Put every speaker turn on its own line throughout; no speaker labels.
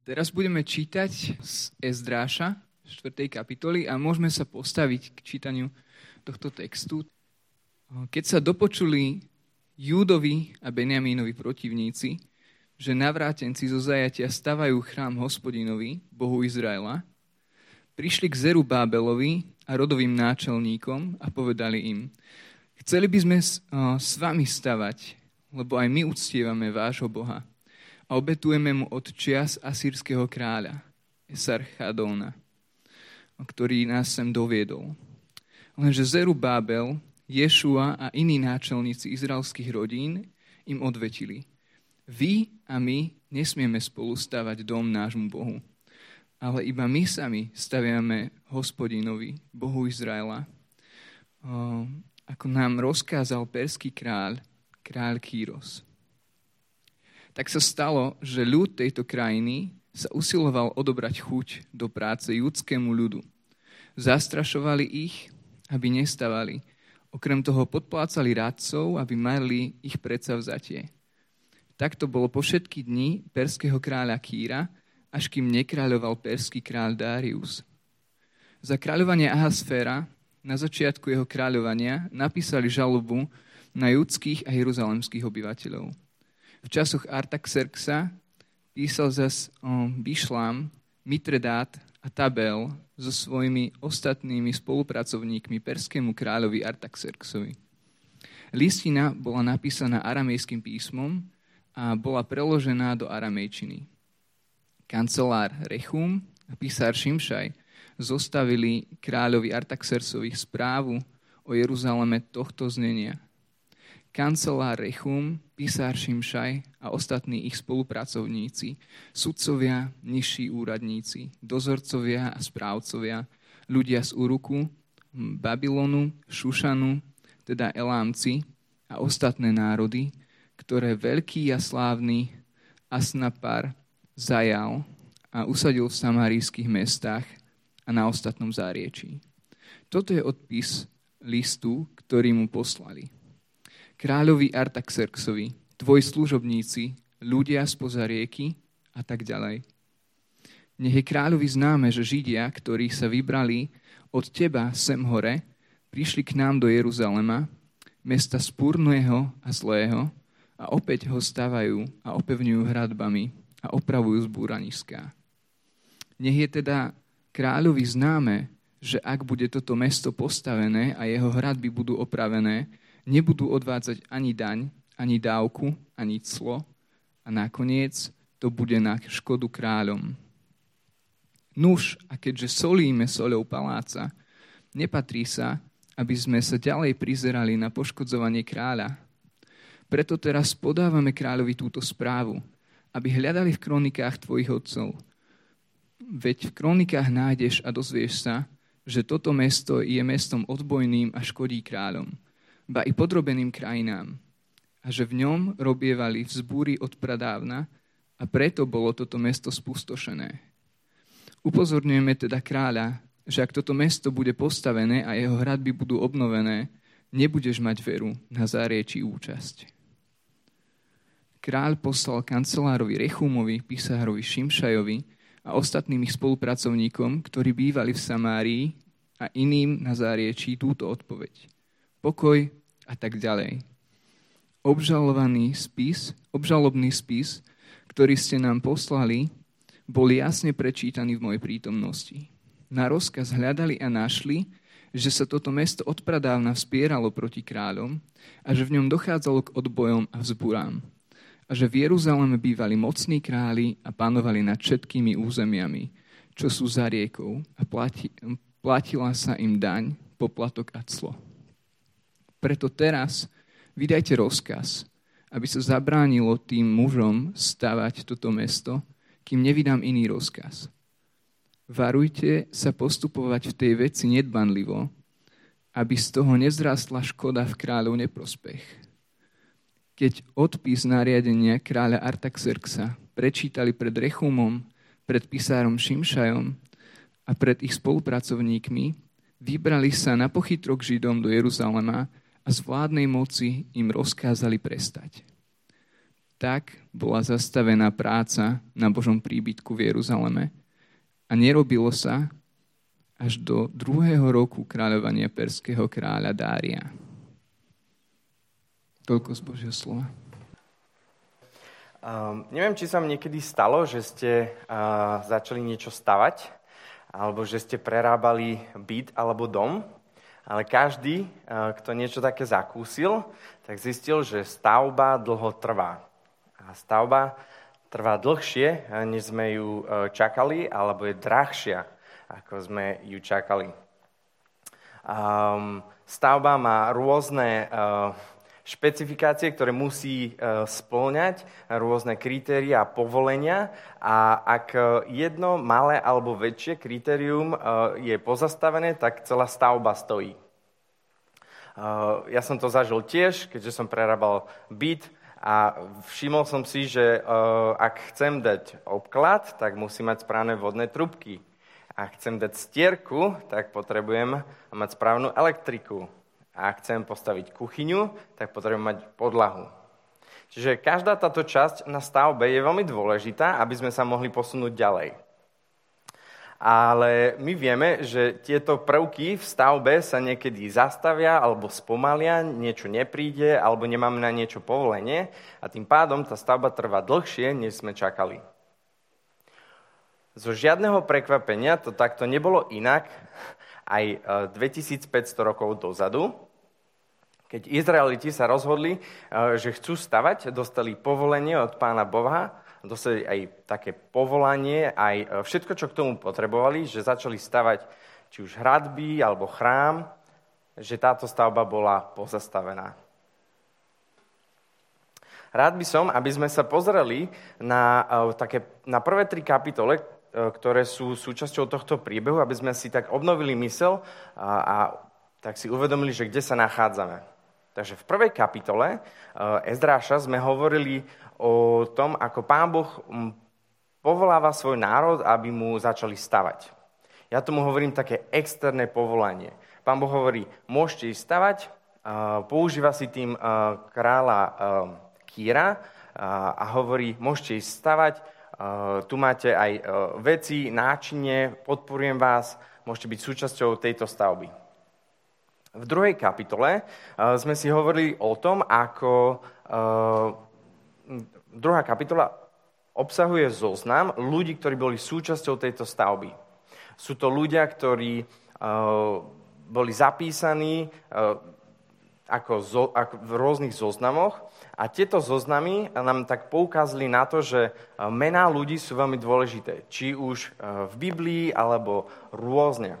Teraz budeme čítať z Ezdráša, 4. kapitoly a môžeme sa postaviť k čítaniu tohto textu. Keď sa dopočuli Júdovi a Benjamínovi protivníci, že navrátenci zo zajatia stavajú chrám hospodinovi, Bohu Izraela, prišli k Zeru Bábelovi a rodovým náčelníkom a povedali im, chceli by sme s vami stavať, lebo aj my uctievame vášho Boha a obetujeme mu od čias asýrskeho kráľa, Esarchadóna, ktorý nás sem doviedol. Lenže Zeru Bábel, Ješua a iní náčelníci izraelských rodín im odvetili. Vy a my nesmieme spolu stavať dom nášmu Bohu, ale iba my sami staviame hospodinovi, Bohu Izraela, ako nám rozkázal perský kráľ, kráľ Kýros tak sa stalo, že ľud tejto krajiny sa usiloval odobrať chuť do práce judskému ľudu. Zastrašovali ich, aby nestavali. Okrem toho podplácali radcov, aby mali ich vzatie. Tak to bolo po všetky dni perského kráľa Kýra, až kým nekráľoval perský kráľ Darius. Za kráľovanie Ahasféra na začiatku jeho kráľovania napísali žalobu na judských a jeruzalemských obyvateľov v časoch Artaxerxa písal zas o Bišlám, Mitredát a Tabel so svojimi ostatnými spolupracovníkmi perskému kráľovi Artaxerxovi. Listina bola napísaná aramejským písmom a bola preložená do aramejčiny. Kancelár Rechum a písár Šimšaj zostavili kráľovi Artaxerxovi správu o Jeruzaleme tohto znenia – kancelár Rechum, písár Šimšaj a ostatní ich spolupracovníci, sudcovia, nižší úradníci, dozorcovia a správcovia, ľudia z Uruku, Babylonu, Šušanu, teda Elámci a ostatné národy, ktoré veľký a slávny Asnapar zajal a usadil v samarijských mestách a na ostatnom záriečí. Toto je odpis listu, ktorý mu poslali kráľovi Artaxerxovi, tvoji služobníci, ľudia spoza rieky a tak ďalej. Nech je kráľovi známe, že Židia, ktorí sa vybrali od teba sem hore, prišli k nám do Jeruzalema, mesta spúrneho a zlého, a opäť ho stavajú a opevňujú hradbami a opravujú zbúraniská. Nech je teda kráľovi známe, že ak bude toto mesto postavené a jeho hradby budú opravené, nebudú odvádzať ani daň, ani dávku, ani clo a nakoniec to bude na škodu kráľom. Nuž, a keďže solíme soľou paláca, nepatrí sa, aby sme sa ďalej prizerali na poškodzovanie kráľa. Preto teraz podávame kráľovi túto správu, aby hľadali v kronikách tvojich otcov. Veď v kronikách nájdeš a dozvieš sa, že toto mesto je mestom odbojným a škodí kráľom ba i podrobeným krajinám a že v ňom robievali vzbúry od pradávna a preto bolo toto mesto spustošené. Upozorňujeme teda kráľa, že ak toto mesto bude postavené a jeho hradby budú obnovené, nebudeš mať veru na zárieči účasť. Kráľ poslal kancelárovi Rechumovi, písárovi Šimšajovi a ostatným ich spolupracovníkom, ktorí bývali v Samárii a iným na záriečí túto odpoveď. Pokoj a tak ďalej. Obžalovaný spis, obžalobný spis, ktorý ste nám poslali, bol jasne prečítaný v mojej prítomnosti. Na rozkaz hľadali a našli, že sa toto mesto odpradávna vspieralo proti kráľom a že v ňom dochádzalo k odbojom a vzburám. A že v Jeruzaleme bývali mocní králi a panovali nad všetkými územiami, čo sú za riekou a plati, platila sa im daň, poplatok a clo. Preto teraz vydajte rozkaz, aby sa zabránilo tým mužom stavať toto mesto, kým nevydám iný rozkaz. Varujte sa postupovať v tej veci nedbanlivo, aby z toho nezrastla škoda v kráľov neprospech. Keď odpis nariadenia kráľa Artaxerxa prečítali pred Rechumom, pred písárom Šimšajom a pred ich spolupracovníkmi, vybrali sa na pochytrok Židom do Jeruzalema a z vládnej moci im rozkázali prestať. Tak bola zastavená práca na Božom príbytku v Jeruzaleme a nerobilo sa až do druhého roku kráľovania perského kráľa Dária. Toľko z Božieho slova.
Um, neviem, či sa vám niekedy stalo, že ste uh, začali niečo stavať, alebo že ste prerábali byt alebo dom, ale každý, uh, kto niečo také zakúsil, tak zistil, že stavba dlho trvá. A stavba trvá dlhšie, než sme ju uh, čakali, alebo je drahšia, ako sme ju čakali. Um, stavba má rôzne uh, špecifikácie, ktoré musí e, splňať, rôzne kritéria a povolenia a ak jedno malé alebo väčšie kritérium e, je pozastavené, tak celá stavba stojí. E, ja som to zažil tiež, keďže som prerábal byt a všimol som si, že ak chcem dať obklad, tak musí mať správne vodné trubky. Ak chcem dať stierku, tak potrebujem mať správnu elektriku a ak chcem postaviť kuchyňu, tak potrebujem mať podlahu. Čiže každá táto časť na stavbe je veľmi dôležitá, aby sme sa mohli posunúť ďalej. Ale my vieme, že tieto prvky v stavbe sa niekedy zastavia alebo spomalia, niečo nepríde alebo nemáme na niečo povolenie a tým pádom tá stavba trvá dlhšie, než sme čakali. Zo žiadneho prekvapenia to takto nebolo inak aj 2500 e, rokov dozadu, keď Izraeliti sa rozhodli, eh, že chcú stavať, dostali povolenie od pána Boha, dostali aj také povolanie, aj eh, všetko, čo k tomu potrebovali, že začali stavať či už hradby alebo chrám, že táto stavba bola pozastavená. Rád by som, aby sme sa pozreli na, eh, také, na prvé tri kapitole, ktoré sú súčasťou tohto príbehu, aby sme si tak obnovili mysel a, a tak si uvedomili, že kde sa nachádzame. Takže v prvej kapitole eh, Ezdráša sme hovorili o tom, ako pán Boh hm, povoláva svoj národ, aby mu začali stavať. Ja tomu hovorím také externé povolanie. Pán Boh hovorí, môžete ísť stavať, používa si tým eh, kráľa eh, Kýra a hovorí, môžete ísť stavať, tu máte aj veci, náčinie, podporujem vás, môžete byť súčasťou tejto stavby. V druhej kapitole uh, sme si hovorili o tom, ako uh, druhá kapitola obsahuje zoznam ľudí, ktorí boli súčasťou tejto stavby. Sú to ľudia, ktorí uh, boli zapísaní ako, zo, ako v rôznych zoznamoch a tieto zoznamy nám tak poukázali na to, že mená ľudí sú veľmi dôležité. Či už v Biblii, alebo rôzne.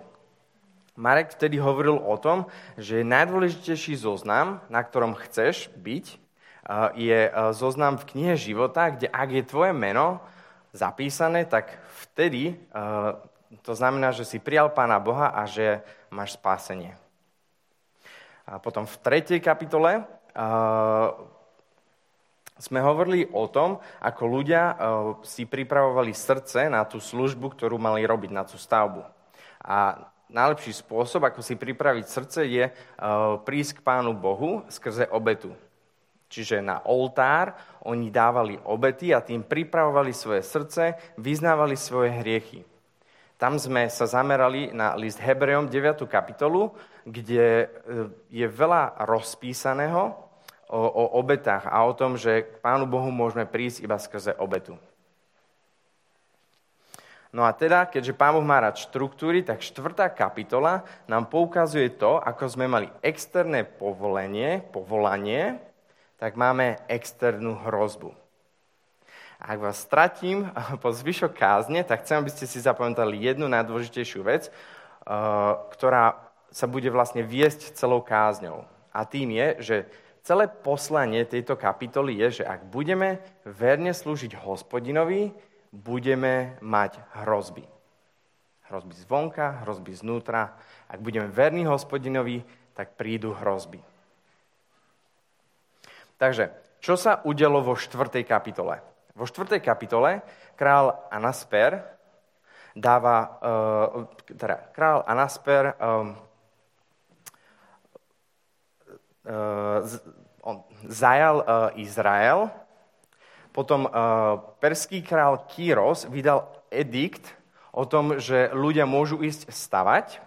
Marek vtedy hovoril o tom, že najdôležitejší zoznam, na ktorom chceš byť, je zoznam v knihe života, kde ak je tvoje meno zapísané, tak vtedy to znamená, že si prijal Pána Boha a že máš spásenie. A potom v tretej kapitole sme hovorili o tom, ako ľudia si pripravovali srdce na tú službu, ktorú mali robiť, na tú stavbu. A najlepší spôsob, ako si pripraviť srdce, je uh, prísť k Pánu Bohu skrze obetu. Čiže na oltár oni dávali obety a tým pripravovali svoje srdce, vyznávali svoje hriechy. Tam sme sa zamerali na list Hebrejom 9. kapitolu, kde uh, je veľa rozpísaného o, o obetách a o tom, že k Pánu Bohu môžeme prísť iba skrze obetu. No a teda, keďže Pán Boh má rád štruktúry, tak štvrtá kapitola nám poukazuje to, ako sme mali externé povolenie, povolanie, tak máme externú hrozbu. Ak vás stratím po zvyšok kázne, tak chcem, aby ste si zapamätali jednu najdôležitejšiu vec, eh, ktorá sa bude vlastne viesť celou kázňou. A tým je, že celé poslanie tejto kapitoly je, že ak budeme verne slúžiť hospodinovi, budeme mať hrozby. Hrozby zvonka, hrozby znútra. Ak budeme verní hospodinovi, tak prídu hrozby. Takže, čo sa udelo vo štvrtej kapitole? Vo štvrtej kapitole král Anasper dáva, uh, teda král Anasper uh, on zajal Izrael Potom perský král Kýros vydal edikt o tom, že ľudia môžu ísť stavať.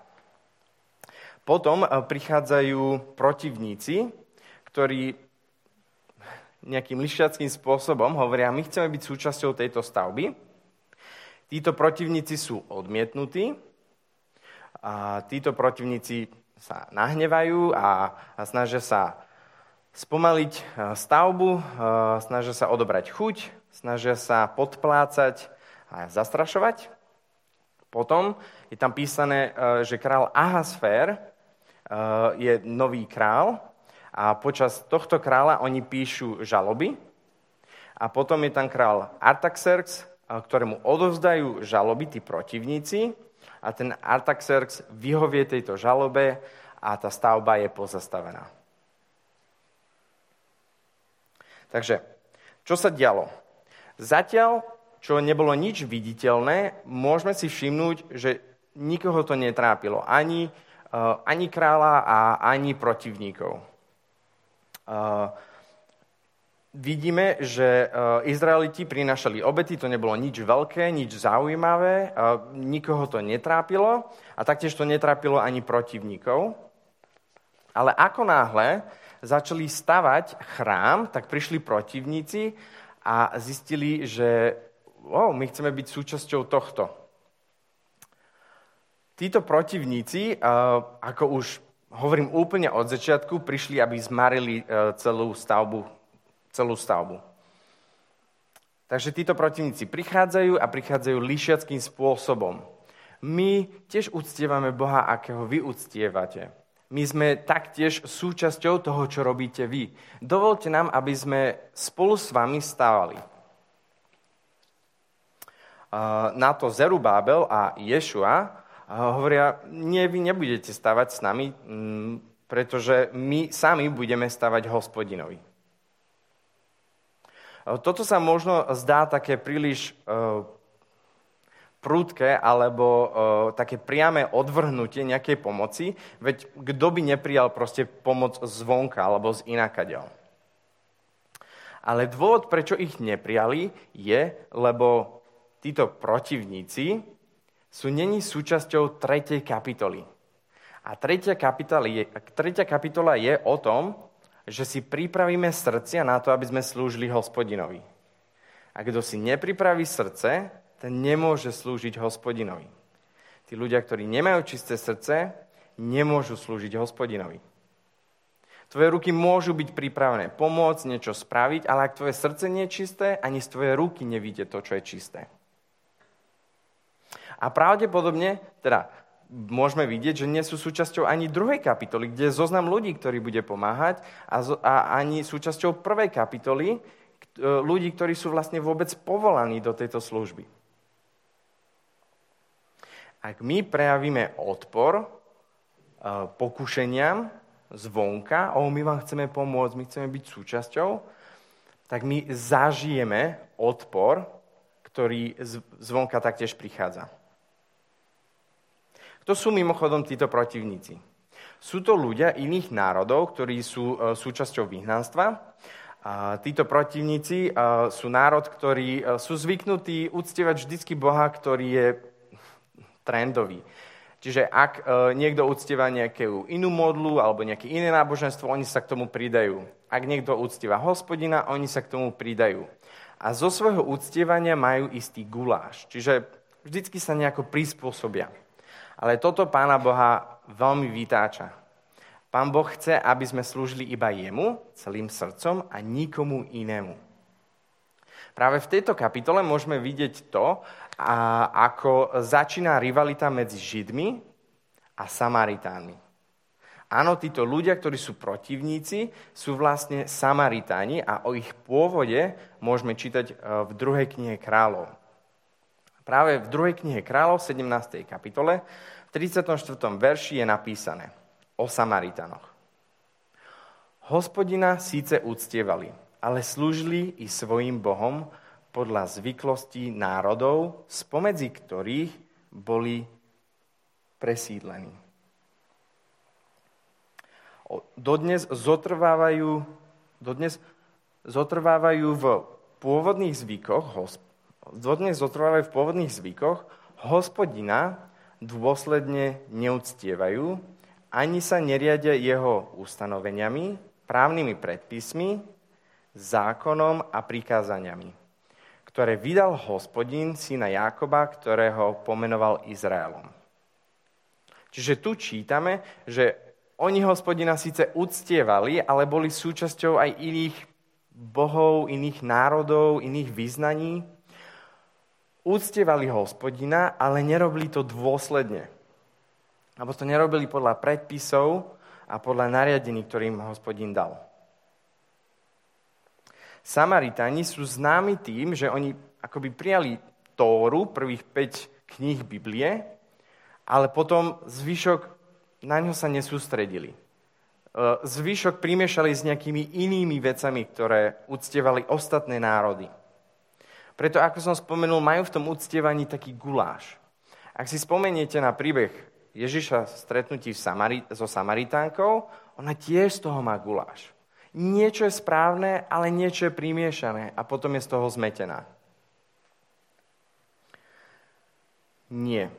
Potom prichádzajú protivníci, ktorí nejakým lišiackým spôsobom hovoria, my chceme byť súčasťou tejto stavby. Títo protivníci sú odmietnutí a títo protivníci sa nahnevajú a, a snažia sa spomaliť e, stavbu, e, snažia sa odobrať chuť, snažia sa podplácať a zastrašovať. Potom je tam písané, e, že král Ahasfér je nový král a počas tohto kráľa oni píšu žaloby. A potom je tam král Artaxerx, ktorému odovzdajú žaloby tí protivníci a ten Artaxerx vyhovie tejto žalobe a tá stavba je pozastavená. Takže, čo sa dialo? Zatiaľ, čo nebolo nič viditeľné, môžeme si všimnúť, že nikoho to netrápilo. Ani, uh, ani kráľa a ani protivníkov. Uh, vidíme, že e, Izraeliti prinašali obety, to nebolo nič veľké, nič zaujímavé, nikoho to netrápilo a taktiež to netrápilo ani protivníkov. Ale ako náhle začali stavať chrám, tak prišli protivníci a zistili, že oh, my chceme byť súčasťou tohto. Títo protivníci, e, ako už hovorím úplne od začiatku, prišli, aby zmarili celú stavbu celú stavbu. Takže títo protivníci prichádzajú a prichádzajú lišiackým spôsobom. My tiež uctievame Boha, akého vy uctievate. My sme taktiež súčasťou toho, čo robíte vy. Dovolte nám, aby sme spolu s vami stávali. Na to Zerubábel a Ješua hovoria, nie, vy nebudete stavať s nami, mm, pretože my sami budeme stavať hospodinovi. Toto sa možno zdá také príliš uh, prúdke alebo uh, také priame odvrhnutie nejakej pomoci, veď kto by neprijal proste pomoc zvonka alebo z inakadiaľ. Ale dôvod, prečo ich neprijali, je, lebo títo protivníci sú není súčasťou tretej kapitoly. A tretia kapitola je, tretia kapitola je o tom, že si pripravíme srdcia na to, aby sme slúžili hospodinovi. A kto si nepripraví srdce, ten nemôže slúžiť hospodinovi. Tí ľudia, ktorí nemajú čisté srdce, nemôžu slúžiť hospodinovi. Tvoje ruky môžu byť pripravené pomôcť, niečo spraviť, ale ak tvoje srdce nie je čisté, ani z tvoje ruky nevíde to, čo je čisté. A pravdepodobne, teda môžeme vidieť, že nie sú súčasťou ani druhej kapitoly, kde je zoznam ľudí, ktorí bude pomáhať, a, a ani súčasťou prvej kapitoly, e, ľudí, ktorí sú vlastne vôbec povolaní do tejto služby. Ak my prejavíme odpor e, pokušeniam zvonka, o, my vám chceme pomôcť, my chceme byť súčasťou, tak my zažijeme odpor, ktorý zvonka taktiež prichádza. Kto sú mimochodom títo protivníci? Sú to ľudia iných národov, ktorí sú e, súčasťou vyhnanstva. Títo protivníci e, sú národ, ktorí sú zvyknutí uctievať vždycky Boha, ktorý je trendový. Čiže ak niekto uctieva nejakú inú modlu alebo nejaké iné náboženstvo, oni sa k tomu pridajú. Ak niekto uctieva hospodina, oni sa k tomu pridajú. A zo svojho uctievania majú istý guláš. Čiže vždycky sa nejako prispôsobia. Ale toto Pána Boha veľmi vytáča. Pán Boh chce, aby sme slúžili iba jemu, celým srdcom a nikomu inému. Práve v tejto kapitole môžeme vidieť to, a ako začína rivalita medzi Židmi a Samaritánmi. Áno, títo ľudia, ktorí sú protivníci, sú vlastne Samaritáni a o ich pôvode môžeme čítať e, v druhej knihe kráľov. Práve v druhej knihe kráľov, 17. kapitole, v 34. verši je napísané o Samaritanoch. Hospodina síce uctievali, ale slúžili i svojim bohom podľa zvyklostí národov, spomedzi ktorých boli presídlení. Dodnes zotrvávajú, dodnes zotrvávajú v pôvodných zvykoch, dodnes zotrvávajú v pôvodných zvykoch, hospodina dôsledne neúctievajú, ani sa neriadia jeho ustanoveniami, právnymi predpismi, zákonom a prikázaniami, ktoré vydal hospodin syna Jákoba, ktorého pomenoval Izraelom. Čiže tu čítame, že oni hospodina síce uctievali, ale boli súčasťou aj iných bohov, iných národov, iných vyznaní. Uctievali hospodina, ale nerobili to dôsledne. Alebo to nerobili podľa predpisov a podľa nariadení, ktorým hospodin dal. Samaritáni sú známi tým, že oni akoby prijali Tóru, prvých 5 kníh Biblie, ale potom zvyšok na ňo sa nesústredili. E, zvyšok primiešali s nejakými inými vecami, ktoré uctievali ostatné národy. Preto, ako som spomenul, majú v tom uctievaní taký guláš. Ak si spomeniete na príbeh Ježiša stretnutí Samari- so Samaritánkou, ona tiež z toho má guláš niečo je správne, ale niečo je primiešané a potom je z toho zmetená. Nie.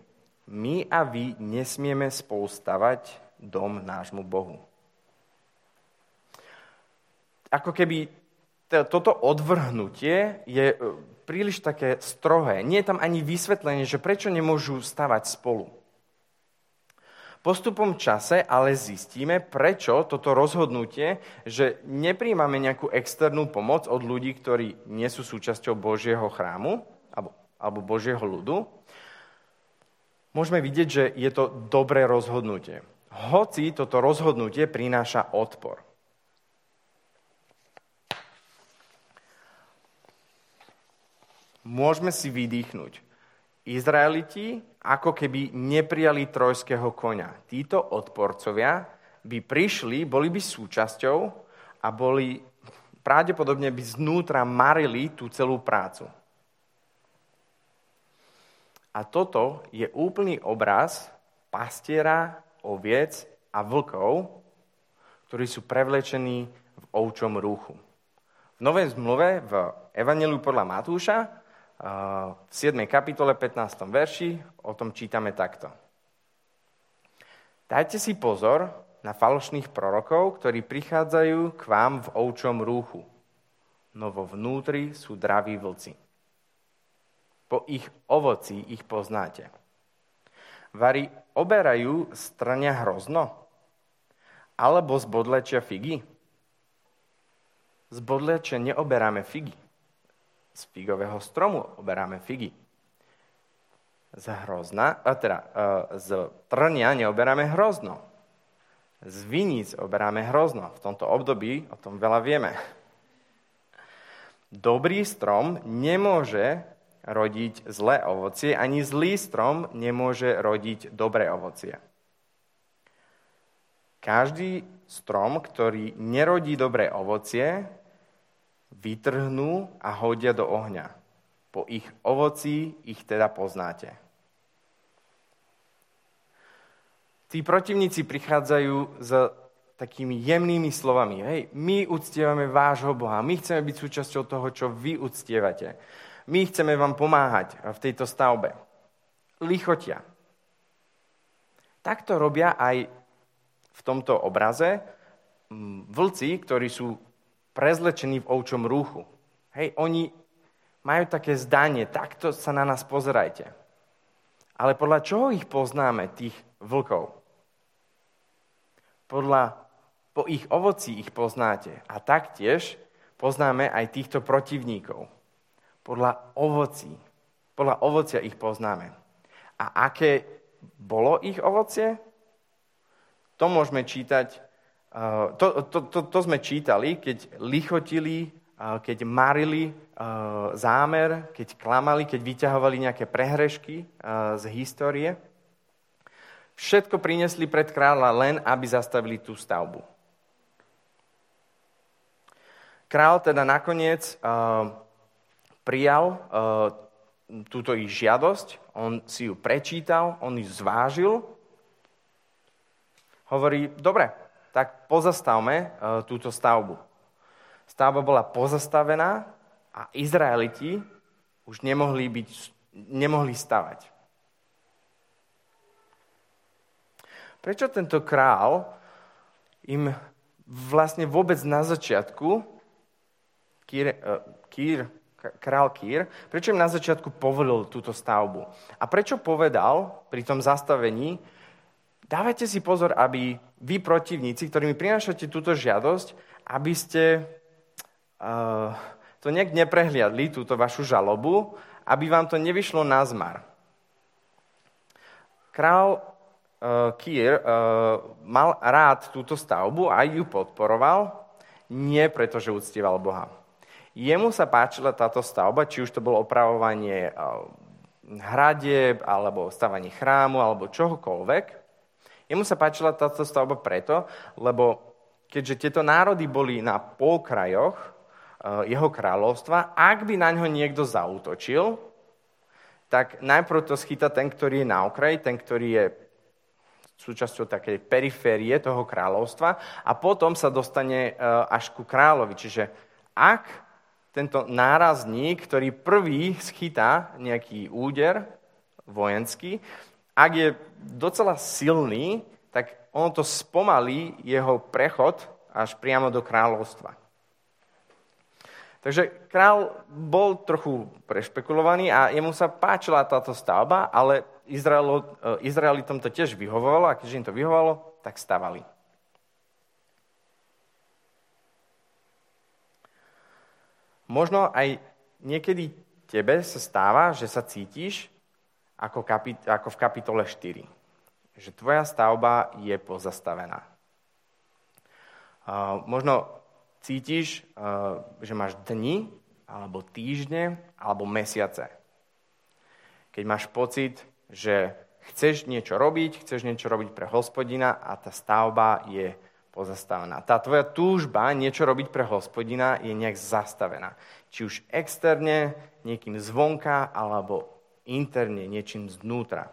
My a vy nesmieme spolustavať dom nášmu Bohu. Ako keby toto odvrhnutie je e, príliš také strohé. Nie je tam ani vysvetlenie, že prečo nemôžu stavať spolu. Postupom čase ale zistíme, prečo toto rozhodnutie, že nepríjmame nejakú externú pomoc od ľudí, ktorí nie sú súčasťou Božieho chrámu alebo, alebo Božieho ľudu, môžeme vidieť, že je to dobré rozhodnutie. Hoci toto rozhodnutie prináša odpor. Môžeme si vydýchnuť. Izraeliti ako keby neprijali trojského konia. Títo odporcovia by prišli, boli by súčasťou a boli pravdepodobne by znútra marili tú celú prácu. A toto je úplný obraz pastiera, oviec a vlkov, ktorí sú prevlečení v ovčom rúchu. V Novej zmluve v Evangeliu podľa Matúša v 7. kapitole 15. verši o tom čítame takto. Dajte si pozor na falošných prorokov, ktorí prichádzajú k vám v ovčom rúchu, no vo vnútri sú draví vlci. Po ich ovoci ich poznáte. Vari oberajú strania hrozno? Alebo z bodlečia figy? Z bodlečia neoberáme figy z figového stromu oberáme figy. Z hrozna, a teda e, z trnia neoberáme hrozno. Z viníc oberáme hrozno. V tomto období o tom veľa vieme. Dobrý strom nemôže rodiť zlé ovocie, ani zlý strom nemôže rodiť dobré ovocie. Každý strom, ktorý nerodí dobré ovocie, vytrhnú a hodia do ohňa. Po ich ovocí ich teda poznáte. Tí protivníci prichádzajú s takými jemnými slovami. Hej, my uctievame vášho Boha, my chceme byť súčasťou toho, čo vy uctievate. My chceme vám pomáhať v tejto stavbe. Lichotia. Takto robia aj v tomto obraze vlci, ktorí sú prezlečení v ovčom rúchu. Hej, oni majú také zdanie, takto sa na nás pozerajte. Ale podľa čoho ich poznáme, tých vlkov? Podľa, po ich ovoci ich poznáte. A taktiež poznáme aj týchto protivníkov. Podľa ovocí. Podľa ovocia ich poznáme. A aké bolo ich ovocie? To môžeme čítať to, to, to, to sme čítali, keď lichotili, keď marili zámer, keď klamali, keď vyťahovali nejaké prehrešky z histórie. Všetko prinesli pred kráľa len, aby zastavili tú stavbu. Král teda nakoniec prijal túto ich žiadosť, on si ju prečítal, on ju zvážil, hovorí, dobre, tak pozastavme e, túto stavbu. Stavba bola pozastavená a Izraeliti už nemohli, byť, nemohli stavať. Prečo tento král im vlastne vôbec na začiatku, Kýr, e, Kýr, král Kýr, prečo im na začiatku povolil túto stavbu? A prečo povedal pri tom zastavení, dávajte si pozor, aby vy protivníci, ktorí mi prinášate túto žiadosť, aby ste uh, to nejak neprehliadli, túto vašu žalobu, aby vám to nevyšlo na zmar. Král uh, Kier uh, mal rád túto stavbu a ju podporoval, nie preto, že uctieval Boha. Jemu sa páčila táto stavba, či už to bolo opravovanie uh, hradieb, alebo stavanie chrámu, alebo čohokoľvek. Jemu sa páčila táto stavba preto, lebo keďže tieto národy boli na polkrajoch, Eh, jeho kráľovstva. Ak by na ňo niekto zautočil, tak najprv to schyta ten, ktorý je na okraji, ten, ktorý je súčasťou takej periférie toho kráľovstva a potom sa dostane eh, až ku kráľovi. Čiže ak tento nárazník, ktorý prvý schytá nejaký úder vojenský, ak je docela silný, tak on to spomalí jeho prechod až priamo do kráľovstva. Takže král bol trochu prešpekulovaný a jemu sa páčila táto stavba, ale Izraelo, eh, Izraelitom to tiež vyhovovalo a keďže im to vyhovovalo, tak stavali. Možno aj niekedy tebe sa stáva, že sa cítiš ako, kapit- ako v kapitole 4. Že tvoja stavba je pozastavená. Uh, možno cítiš, eh, že máš dni, alebo týždne, alebo mesiace. Keď máš pocit, že chceš niečo robiť, chceš niečo robiť pre hospodina a tá stavba je pozastavená. Tá tvoja túžba niečo robiť pre hospodina je nejak zastavená. Či už externe, niekým zvonka, alebo interne, niečím znútra.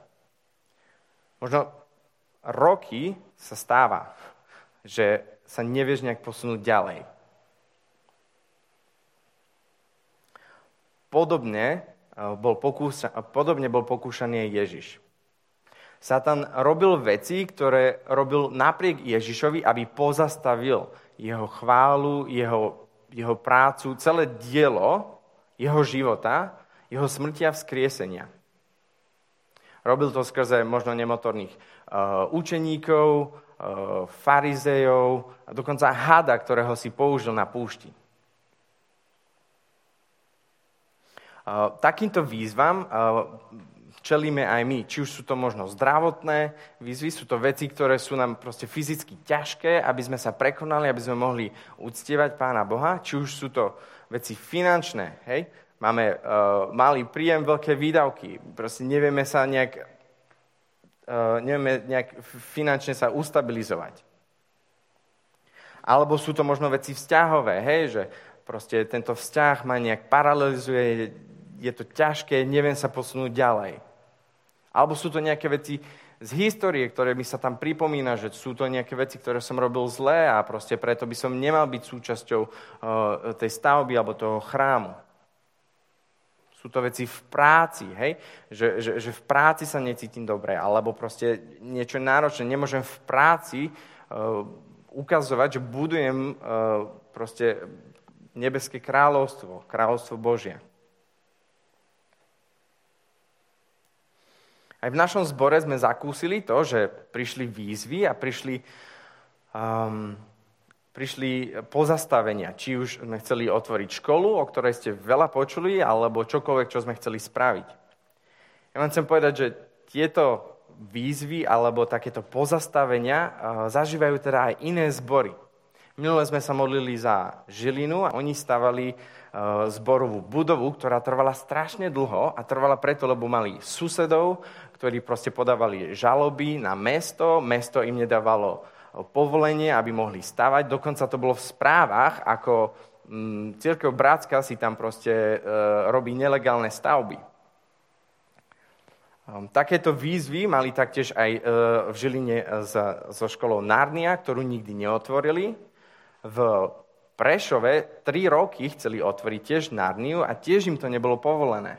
Možno roky sa stáva, že sa nevieš nejak posunúť ďalej. Podobne eh, bol, pokúša, podobne bol pokúšaný Ježiš. Satan robil veci, ktoré robil napriek Ježišovi, aby pozastavil jeho chválu, jeho, jeho prácu, celé dielo jeho života, jeho smrtia a vzkriesenia. Robil to skrze možno nemotorných uh, učeníkov, uh, farizejov a dokonca hada, ktorého si použil na púšti. Takýmto výzvam čelíme aj my. Či už sú to možno zdravotné výzvy, sú to veci, ktoré sú nám proste fyzicky ťažké, aby sme sa prekonali, aby sme mohli uctievať Pána Boha. Či už sú to veci finančné, hej? Máme uh, malý príjem, veľké výdavky. Proste nevieme sa nejak, uh, nevieme nejak finančne sa ustabilizovať. Alebo sú to možno veci vzťahové, hej? Že proste tento vzťah ma nejak paralelizuje, je to ťažké, neviem sa posunúť ďalej. Alebo sú to nejaké veci z histórie, ktoré mi sa tam pripomína, že sú to nejaké veci, ktoré som robil zlé a proste preto by som nemal byť súčasťou uh, tej stavby alebo toho chrámu. Sú to veci v práci, hej? Že, že, že v práci sa necítim dobre, alebo proste niečo náročné. Nemôžem v práci uh, ukazovať, že budujem uh, proste nebeské kráľovstvo, kráľovstvo Božie. Aj v našom zbore sme zakúsili to, že prišli výzvy a prišli, um, prišli pozastavenia. Či už sme chceli otvoriť školu, o ktorej ste veľa počuli, alebo čokoľvek, čo sme chceli spraviť. Ja vám chcem povedať, že tieto výzvy alebo takéto pozastavenia uh, zažívajú teda aj iné zbory. Minule sme sa modlili za Žilinu a oni stavali uh, zborovú budovu, ktorá trvala strašne dlho a trvala preto, lebo mali susedov, ktorí proste podávali žaloby na mesto, mesto im nedávalo eh, povolenie, aby mohli stavať. Dokonca to bolo v správach, ako mm, církev Bratska si tam proste e, robí nelegálne stavby. Um, takéto výzvy mali taktiež aj e, v Žiline so školou Narnia, ktorú nikdy neotvorili. V Prešove tri roky chceli otvoriť tiež Narniu a tiež im to nebolo povolené.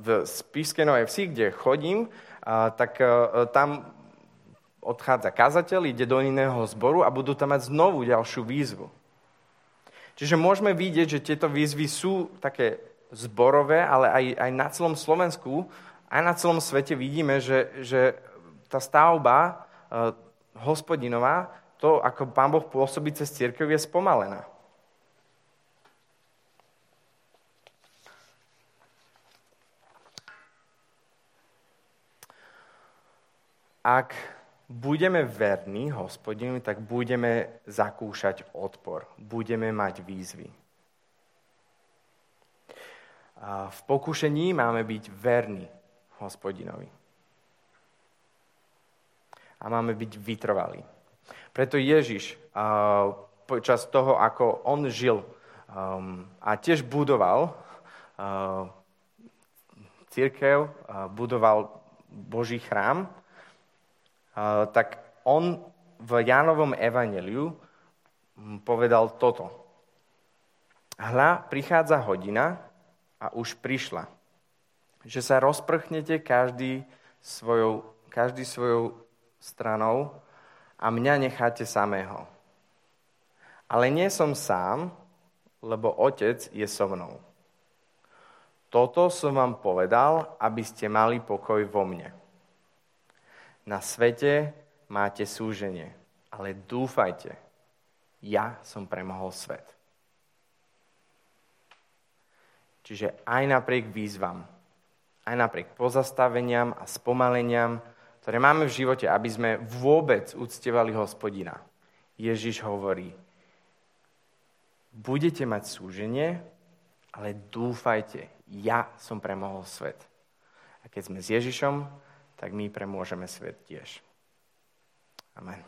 V Spišskej Vsi, kde chodím, tak tam odchádza kazateľ, ide do iného zboru a budú tam mať znovu ďalšiu výzvu. Čiže môžeme vidieť, že tieto výzvy sú také zborové, ale aj, aj na celom Slovensku, aj na celom svete vidíme, že, že tá stavba uh, hospodinová to, ako Pán Boh pôsobí cez církev, je spomalená. Ak budeme verní hospodinu, tak budeme zakúšať odpor. Budeme mať výzvy. A v pokušení máme byť verní hospodinovi. A máme byť vytrvalí. Preto Ježiš počas toho, ako on žil um, a tiež budoval církev, budoval Boží chrám, tak on v Jánovom evaneliu povedal toto. Hľa, prichádza hodina a už prišla, že sa rozprchnete každý svojou, každý svojou stranou a mňa necháte samého. Ale nie som sám, lebo Otec je so mnou. Toto som vám povedal, aby ste mali pokoj vo mne. Na svete máte súženie, ale dúfajte, ja som premohol svet. Čiže aj napriek výzvam, aj napriek pozastaveniam a spomaleniam, ktoré máme v živote, aby sme vôbec uctievali hospodina. Ježiš hovorí, budete mať súženie, ale dúfajte, ja som premohol svet. A keď sme s Ježišom, tak my premôžeme svet tiež. Amen.